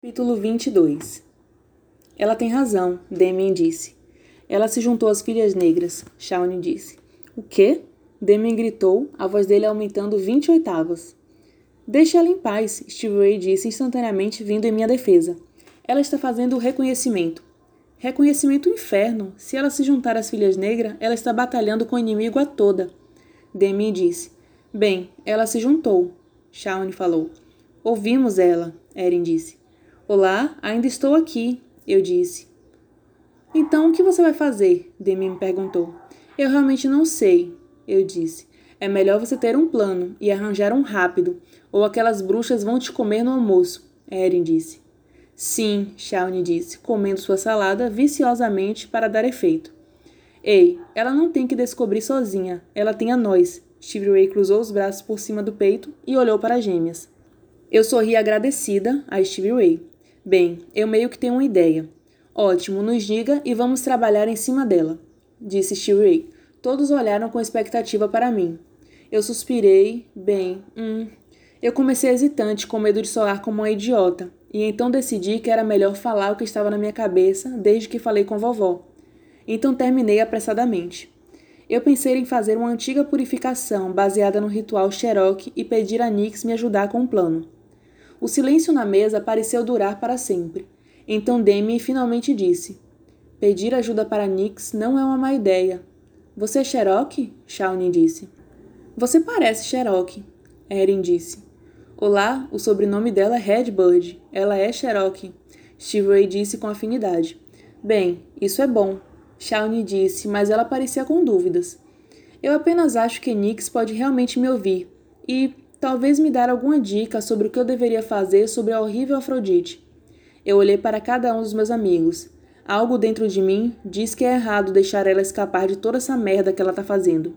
Capítulo 22 Ela tem razão, Damien disse. Ela se juntou às filhas negras, Shawnee disse. O quê? Damien gritou, a voz dele aumentando vinte oitavas. Deixe ela em paz, Steve Ray disse instantaneamente vindo em minha defesa. Ela está fazendo o reconhecimento. Reconhecimento inferno. Se ela se juntar às filhas negras, ela está batalhando com o inimigo a toda. Damien disse. Bem, ela se juntou, Shawnee falou. Ouvimos ela, Erin disse. Olá, ainda estou aqui, eu disse. Então o que você vai fazer? Demi me perguntou. Eu realmente não sei, eu disse. É melhor você ter um plano e arranjar um rápido, ou aquelas bruxas vão te comer no almoço, Erin disse. Sim, Shawnee disse, comendo sua salada viciosamente para dar efeito. Ei, ela não tem que descobrir sozinha, ela tem a nós. Stevie Ray cruzou os braços por cima do peito e olhou para as gêmeas. Eu sorri agradecida a Stevie Ray. Bem, eu meio que tenho uma ideia. Ótimo, nos diga e vamos trabalhar em cima dela, disse Stevie. Todos olharam com expectativa para mim. Eu suspirei, bem, hum. Eu comecei hesitante, com medo de soar como uma idiota, e então decidi que era melhor falar o que estava na minha cabeça desde que falei com vovó. Então terminei apressadamente. Eu pensei em fazer uma antiga purificação baseada no ritual Cherokee e pedir a Nix me ajudar com o plano. O silêncio na mesa pareceu durar para sempre. Então Demi finalmente disse: Pedir ajuda para Nix não é uma má ideia. Você é Cherokee? Shawnee disse. Você parece Cherokee, Erin disse. Olá, o sobrenome dela é Redbird. Ela é Cherokee. Steve disse com afinidade. Bem, isso é bom. Shawnee disse, mas ela parecia com dúvidas. Eu apenas acho que Nix pode realmente me ouvir. E talvez me dar alguma dica sobre o que eu deveria fazer sobre a horrível Afrodite. Eu olhei para cada um dos meus amigos. Algo dentro de mim diz que é errado deixar ela escapar de toda essa merda que ela tá fazendo.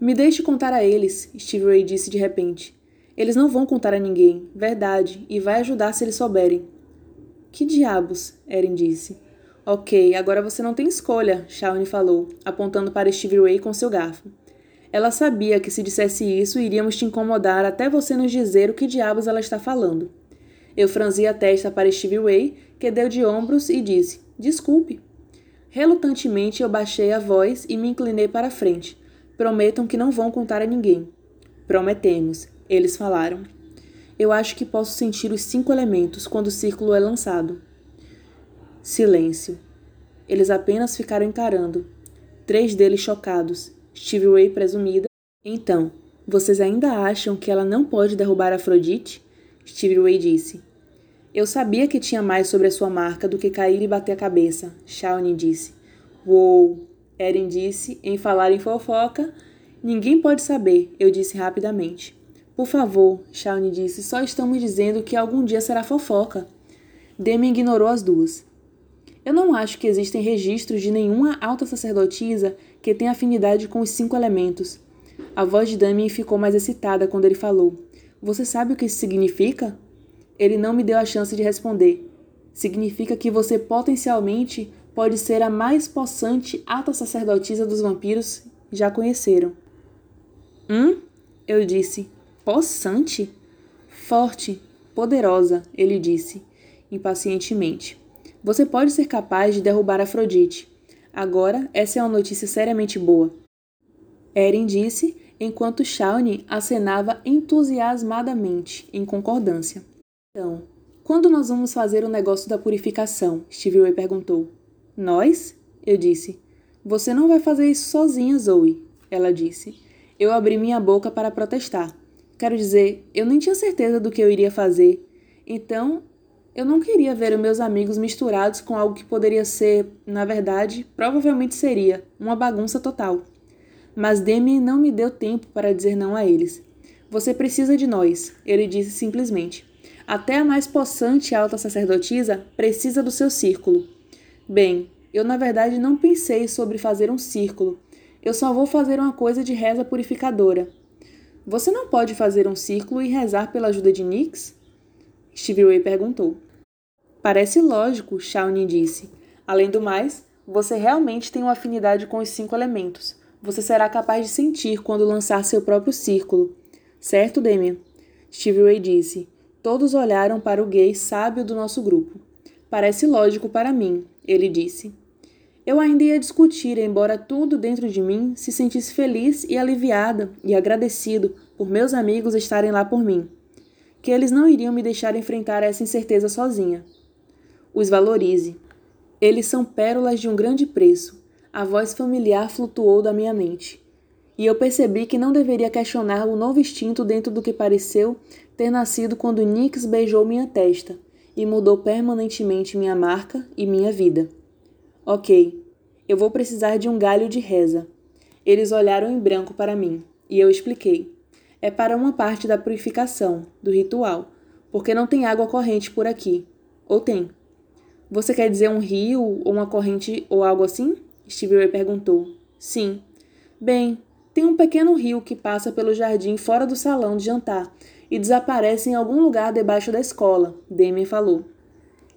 Me deixe contar a eles, Steve Ray disse de repente. Eles não vão contar a ninguém, verdade, e vai ajudar se eles souberem. Que diabos? Erin disse. Ok, agora você não tem escolha, Shawnee falou, apontando para Steve Ray com seu garfo. Ela sabia que se dissesse isso, iríamos te incomodar até você nos dizer o que diabos ela está falando. Eu franzi a testa para Stevie Way, que deu de ombros e disse: Desculpe. Relutantemente eu baixei a voz e me inclinei para a frente. Prometam que não vão contar a ninguém. Prometemos, eles falaram. Eu acho que posso sentir os cinco elementos quando o círculo é lançado. Silêncio. Eles apenas ficaram encarando, três deles chocados, Stevie Ray presumida. Então, vocês ainda acham que ela não pode derrubar Afrodite? Stevie Ray disse. Eu sabia que tinha mais sobre a sua marca do que cair e bater a cabeça, Shawnee disse. Uou! Erin disse, em falar em fofoca. Ninguém pode saber, eu disse rapidamente. Por favor, Shawnee disse, só estamos dizendo que algum dia será fofoca. Demi ignorou as duas. Eu não acho que existem registros de nenhuma alta sacerdotisa que tenha afinidade com os cinco elementos. A voz de Damien ficou mais excitada quando ele falou. Você sabe o que isso significa? Ele não me deu a chance de responder. Significa que você potencialmente pode ser a mais possante alta sacerdotisa dos vampiros já conheceram. Hum? Eu disse. Possante? Forte, poderosa, ele disse, impacientemente. Você pode ser capaz de derrubar Afrodite. Agora, essa é uma notícia seriamente boa. Erin disse, enquanto Shawnee acenava entusiasmadamente, em concordância. Então, quando nós vamos fazer o negócio da purificação? Stevie perguntou. Nós? Eu disse. Você não vai fazer isso sozinha, Zoe, ela disse. Eu abri minha boca para protestar. Quero dizer, eu nem tinha certeza do que eu iria fazer. Então, eu não queria ver os meus amigos misturados com algo que poderia ser, na verdade, provavelmente seria, uma bagunça total. Mas Demi não me deu tempo para dizer não a eles. Você precisa de nós, ele disse simplesmente. Até a mais possante alta sacerdotisa precisa do seu círculo. Bem, eu na verdade não pensei sobre fazer um círculo. Eu só vou fazer uma coisa de reza purificadora. Você não pode fazer um círculo e rezar pela ajuda de Nix? Stevie Ray perguntou. Parece lógico, Shawnee disse. Além do mais, você realmente tem uma afinidade com os cinco elementos. Você será capaz de sentir quando lançar seu próprio círculo. Certo, Damien? Stevie Ray disse. Todos olharam para o gay sábio do nosso grupo. Parece lógico para mim, ele disse. Eu ainda ia discutir, embora tudo dentro de mim se sentisse feliz e aliviada e agradecido por meus amigos estarem lá por mim, que eles não iriam me deixar enfrentar essa incerteza sozinha. Os valorize. Eles são pérolas de um grande preço. A voz familiar flutuou da minha mente. E eu percebi que não deveria questionar o novo instinto dentro do que pareceu ter nascido quando Nix beijou minha testa e mudou permanentemente minha marca e minha vida. Ok, eu vou precisar de um galho de reza. Eles olharam em branco para mim e eu expliquei. É para uma parte da purificação, do ritual, porque não tem água corrente por aqui. Ou tem? Você quer dizer um rio ou uma corrente ou algo assim? Steve Ray perguntou. Sim. Bem, tem um pequeno rio que passa pelo jardim fora do salão de jantar e desaparece em algum lugar debaixo da escola, Damien falou.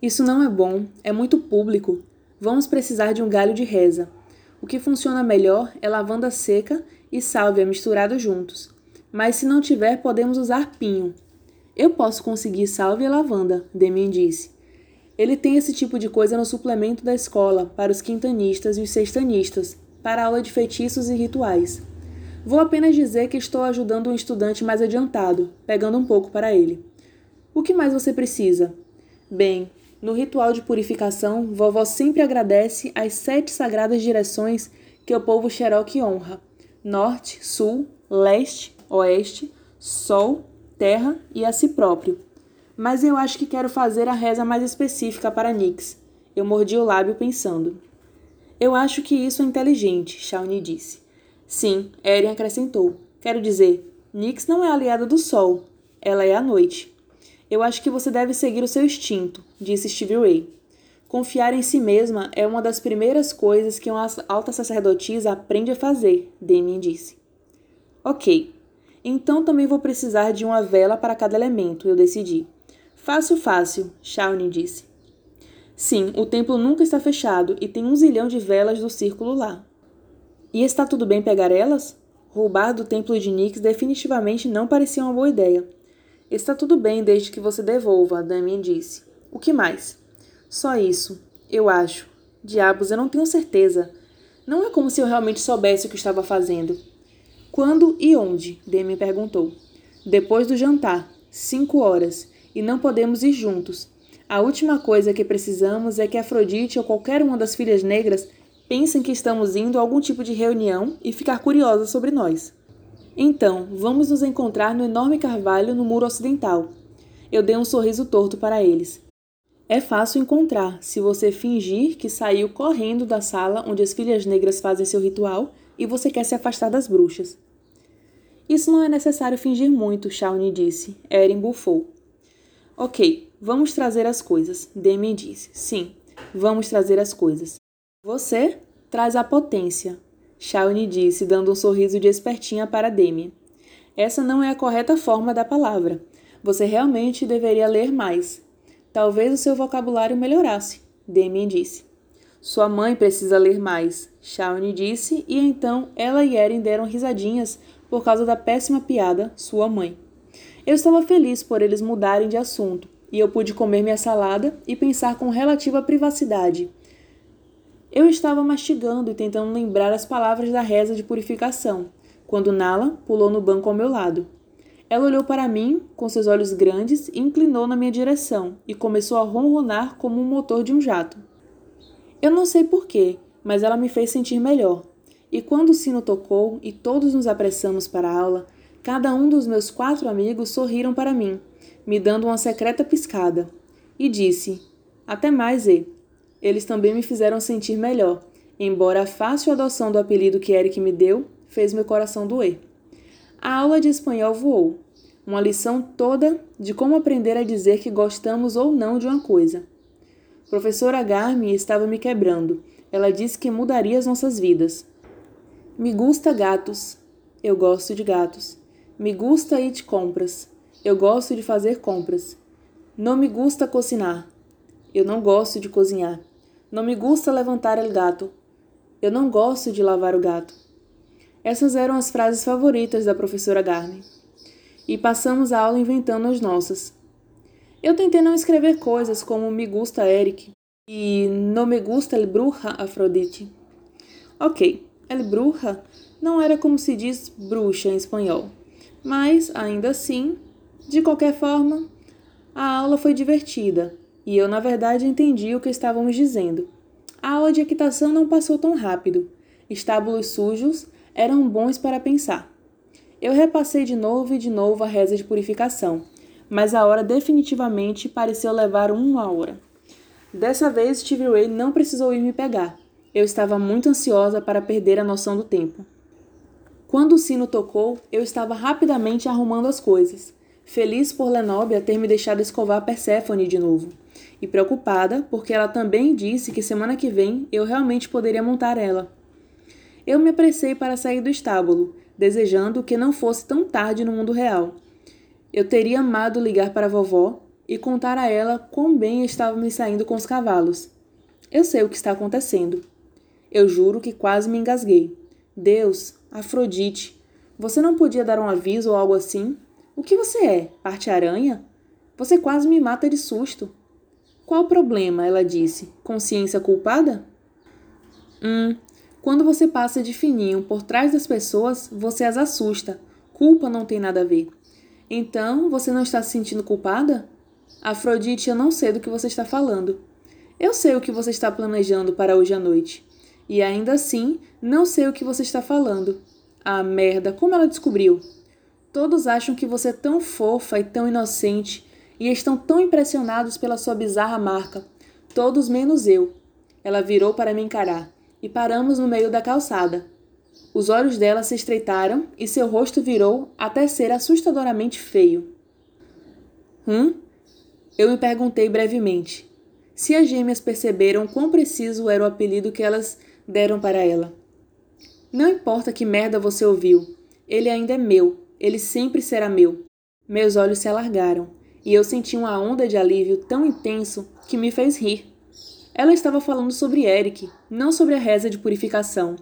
Isso não é bom, é muito público. Vamos precisar de um galho de reza. O que funciona melhor é lavanda seca e sálvia misturados juntos. Mas se não tiver, podemos usar pinho. Eu posso conseguir sálvia e lavanda, Damien disse. Ele tem esse tipo de coisa no suplemento da escola para os quintanistas e os sextanistas, para aula de feitiços e rituais. Vou apenas dizer que estou ajudando um estudante mais adiantado, pegando um pouco para ele. O que mais você precisa? Bem, no ritual de purificação, vovó sempre agradece as sete sagradas direções que o povo Cherokee honra: norte, sul, leste, oeste, sol, terra e a si próprio. Mas eu acho que quero fazer a reza mais específica para Nix. Eu mordi o lábio pensando. Eu acho que isso é inteligente, Shawnee disse. Sim, Eren acrescentou. Quero dizer, Nix não é aliada do Sol. Ela é a noite. Eu acho que você deve seguir o seu instinto, disse Stevie Ray. Confiar em si mesma é uma das primeiras coisas que uma alta sacerdotisa aprende a fazer, Damien disse. Ok. Então também vou precisar de uma vela para cada elemento, eu decidi. Fácil, fácil, Shawnee disse. Sim, o templo nunca está fechado e tem um zilhão de velas do círculo lá. E está tudo bem pegar elas? Roubar do templo de Nix definitivamente não parecia uma boa ideia. Está tudo bem desde que você devolva, Damien disse. O que mais? Só isso, eu acho. Diabos, eu não tenho certeza. Não é como se eu realmente soubesse o que estava fazendo. Quando e onde? Damien perguntou. Depois do jantar, cinco horas, e não podemos ir juntos. A última coisa que precisamos é que Afrodite ou qualquer uma das filhas negras pensem que estamos indo a algum tipo de reunião e ficar curiosa sobre nós. Então, vamos nos encontrar no enorme carvalho no muro ocidental. Eu dei um sorriso torto para eles. É fácil encontrar se você fingir que saiu correndo da sala onde as filhas negras fazem seu ritual e você quer se afastar das bruxas. Isso não é necessário fingir muito, Shawnee disse. Eren bufou. Ok, vamos trazer as coisas, Demi disse. Sim, vamos trazer as coisas. Você traz a potência, Shawnee disse, dando um sorriso de espertinha para Demi. Essa não é a correta forma da palavra. Você realmente deveria ler mais. Talvez o seu vocabulário melhorasse, Demi disse. Sua mãe precisa ler mais, Shawnee disse, e então ela e Eren deram risadinhas por causa da péssima piada, sua mãe. Eu estava feliz por eles mudarem de assunto, e eu pude comer minha salada e pensar com relativa privacidade eu estava mastigando e tentando lembrar as palavras da reza de purificação, quando Nala pulou no banco ao meu lado. Ela olhou para mim com seus olhos grandes e inclinou na minha direção e começou a ronronar como um motor de um jato. Eu não sei porquê, mas ela me fez sentir melhor. E quando o sino tocou e todos nos apressamos para a aula, cada um dos meus quatro amigos sorriram para mim, me dando uma secreta piscada, e disse: Até mais, E. Eles também me fizeram sentir melhor, embora a fácil adoção do apelido que Eric me deu fez meu coração doer. A aula de espanhol voou, uma lição toda de como aprender a dizer que gostamos ou não de uma coisa. Professora Garmi estava me quebrando. Ela disse que mudaria as nossas vidas. Me gusta gatos. Eu gosto de gatos. Me gusta ir de compras. Eu gosto de fazer compras. Não me gusta cozinhar. Eu não gosto de cozinhar. Não me gusta levantar el gato. Eu não gosto de lavar o gato. Essas eram as frases favoritas da professora Garner. E passamos a aula inventando as nossas. Eu tentei não escrever coisas como me gusta Eric e no me gusta el bruja Afrodite. Ok, el bruja não era como se diz bruxa em espanhol, mas ainda assim, de qualquer forma, a aula foi divertida e eu, na verdade, entendi o que estávamos dizendo. A aula de equitação não passou tão rápido. Estábulos sujos eram bons para pensar. Eu repassei de novo e de novo a reza de purificação, mas a hora definitivamente pareceu levar uma hora. Dessa vez, Stevie Ray não precisou ir me pegar. Eu estava muito ansiosa para perder a noção do tempo. Quando o sino tocou, eu estava rapidamente arrumando as coisas, feliz por Lenobia ter me deixado escovar Perséfone de novo, e preocupada porque ela também disse que semana que vem eu realmente poderia montar ela. Eu me apressei para sair do estábulo, desejando que não fosse tão tarde no mundo real. Eu teria amado ligar para a vovó e contar a ela quão bem estava me saindo com os cavalos. Eu sei o que está acontecendo. Eu juro que quase me engasguei. Deus, Afrodite, você não podia dar um aviso ou algo assim? O que você é? Parte-aranha? Você quase me mata de susto. Qual o problema? Ela disse. Consciência culpada? Hum, quando você passa de fininho por trás das pessoas, você as assusta. Culpa não tem nada a ver. Então, você não está se sentindo culpada? Afrodite, eu não sei do que você está falando. Eu sei o que você está planejando para hoje à noite. E ainda assim, não sei o que você está falando. Ah, merda, como ela descobriu? Todos acham que você é tão fofa e tão inocente e estão tão impressionados pela sua bizarra marca. Todos menos eu. Ela virou para me encarar e paramos no meio da calçada. Os olhos dela se estreitaram e seu rosto virou até ser assustadoramente feio. Hum? Eu me perguntei brevemente. Se as gêmeas perceberam quão preciso era o apelido que elas deram para ela. Não importa que merda você ouviu, ele ainda é meu, ele sempre será meu. Meus olhos se alargaram e eu senti uma onda de alívio tão intenso que me fez rir. Ela estava falando sobre Eric, não sobre a reza de purificação.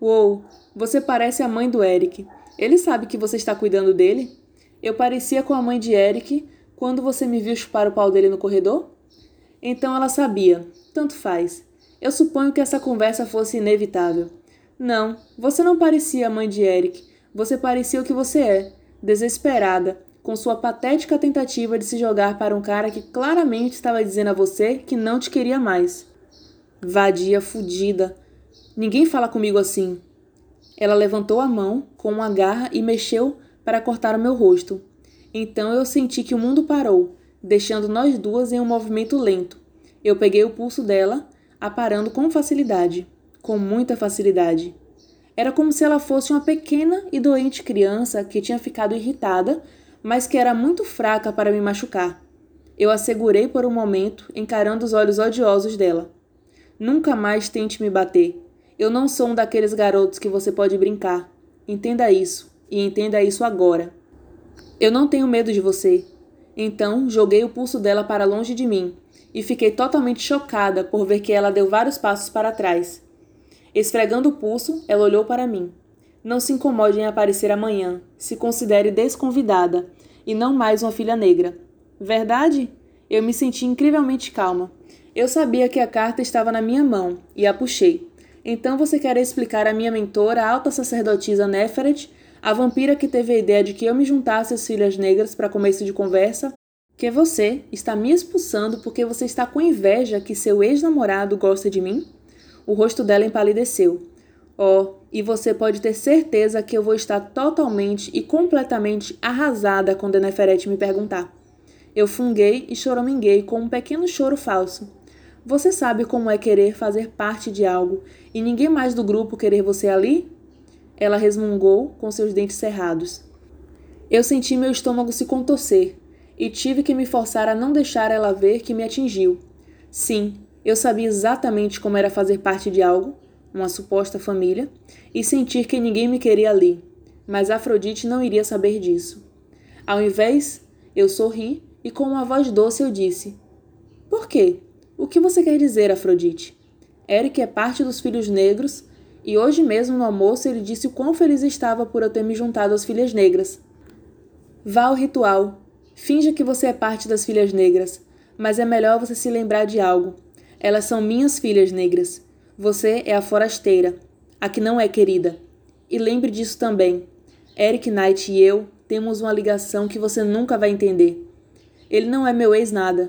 Uou, você parece a mãe do Eric. Ele sabe que você está cuidando dele? Eu parecia com a mãe de Eric quando você me viu chupar o pau dele no corredor? Então ela sabia. Tanto faz. Eu suponho que essa conversa fosse inevitável. Não, você não parecia a mãe de Eric. Você parecia o que você é, desesperada, com sua patética tentativa de se jogar para um cara que claramente estava dizendo a você que não te queria mais. Vadia fudida. Ninguém fala comigo assim. Ela levantou a mão com uma garra e mexeu para cortar o meu rosto. Então eu senti que o mundo parou, deixando nós duas em um movimento lento. Eu peguei o pulso dela, aparando com facilidade, com muita facilidade. Era como se ela fosse uma pequena e doente criança que tinha ficado irritada mas que era muito fraca para me machucar. Eu a segurei por um momento, encarando os olhos odiosos dela. Nunca mais tente me bater. Eu não sou um daqueles garotos que você pode brincar. Entenda isso, e entenda isso agora. Eu não tenho medo de você. Então, joguei o pulso dela para longe de mim e fiquei totalmente chocada por ver que ela deu vários passos para trás. Esfregando o pulso, ela olhou para mim. Não se incomode em aparecer amanhã. Se considere desconvidada e não mais uma filha negra. Verdade? Eu me senti incrivelmente calma. Eu sabia que a carta estava na minha mão e a puxei. Então você quer explicar à minha mentora, a alta sacerdotisa Neferet, a vampira que teve a ideia de que eu me juntasse às filhas negras para começo de conversa, que você está me expulsando porque você está com inveja que seu ex-namorado gosta de mim? O rosto dela empalideceu. Oh, e você pode ter certeza que eu vou estar totalmente e completamente arrasada quando Neferete me perguntar. Eu funguei e choraminguei com um pequeno choro falso. Você sabe como é querer fazer parte de algo e ninguém mais do grupo querer você ali? Ela resmungou com seus dentes cerrados. Eu senti meu estômago se contorcer e tive que me forçar a não deixar ela ver que me atingiu. Sim, eu sabia exatamente como era fazer parte de algo uma suposta família, e sentir que ninguém me queria ali. Mas Afrodite não iria saber disso. Ao invés, eu sorri e com uma voz doce eu disse: Por quê? O que você quer dizer, Afrodite? Eric é parte dos filhos negros e hoje mesmo no almoço ele disse o quão feliz estava por eu ter me juntado às filhas negras. Vá ao ritual. Finja que você é parte das filhas negras, mas é melhor você se lembrar de algo. Elas são minhas filhas negras. Você é a forasteira, a que não é querida. E lembre disso também. Eric Knight e eu temos uma ligação que você nunca vai entender. Ele não é meu ex-nada.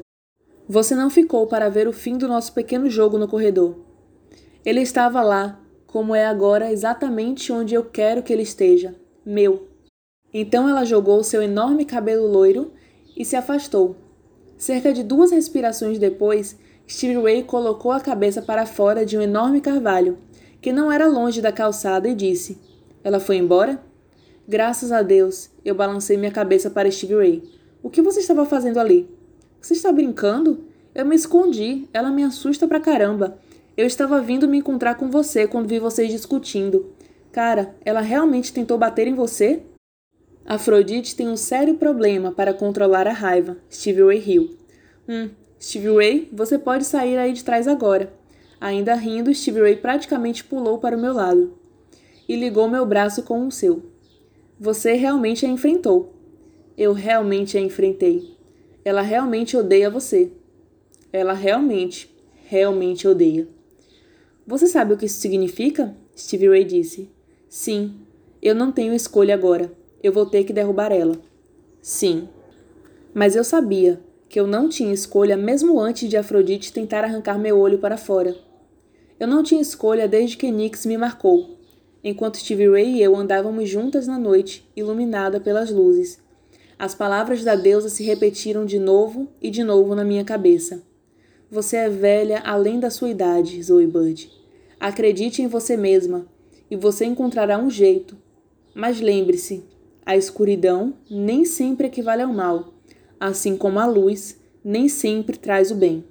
Você não ficou para ver o fim do nosso pequeno jogo no corredor. Ele estava lá, como é agora, exatamente onde eu quero que ele esteja meu. Então ela jogou seu enorme cabelo loiro e se afastou. Cerca de duas respirações depois, Stevie Ray colocou a cabeça para fora de um enorme carvalho, que não era longe da calçada, e disse: Ela foi embora? Graças a Deus, eu balancei minha cabeça para Stevie Ray. O que você estava fazendo ali? Você está brincando? Eu me escondi. Ela me assusta pra caramba. Eu estava vindo me encontrar com você quando vi vocês discutindo. Cara, ela realmente tentou bater em você? Afrodite tem um sério problema para controlar a raiva, Stevie Ray riu. Hum, Stevie Ray, você pode sair aí de trás agora. Ainda rindo, Stevie Ray praticamente pulou para o meu lado e ligou meu braço com o seu. Você realmente a enfrentou. Eu realmente a enfrentei. Ela realmente odeia você. Ela realmente, realmente odeia. Você sabe o que isso significa? Stevie Ray disse. Sim, eu não tenho escolha agora. Eu vou ter que derrubar ela. Sim. Mas eu sabia que eu não tinha escolha mesmo antes de Afrodite tentar arrancar meu olho para fora. Eu não tinha escolha desde que Nix me marcou, enquanto Stevie Ray e eu andávamos juntas na noite, iluminada pelas luzes. As palavras da deusa se repetiram de novo e de novo na minha cabeça. Você é velha além da sua idade, Zoe Bud. Acredite em você mesma e você encontrará um jeito. Mas lembre-se, a escuridão nem sempre equivale ao mal, assim como a luz nem sempre traz o bem.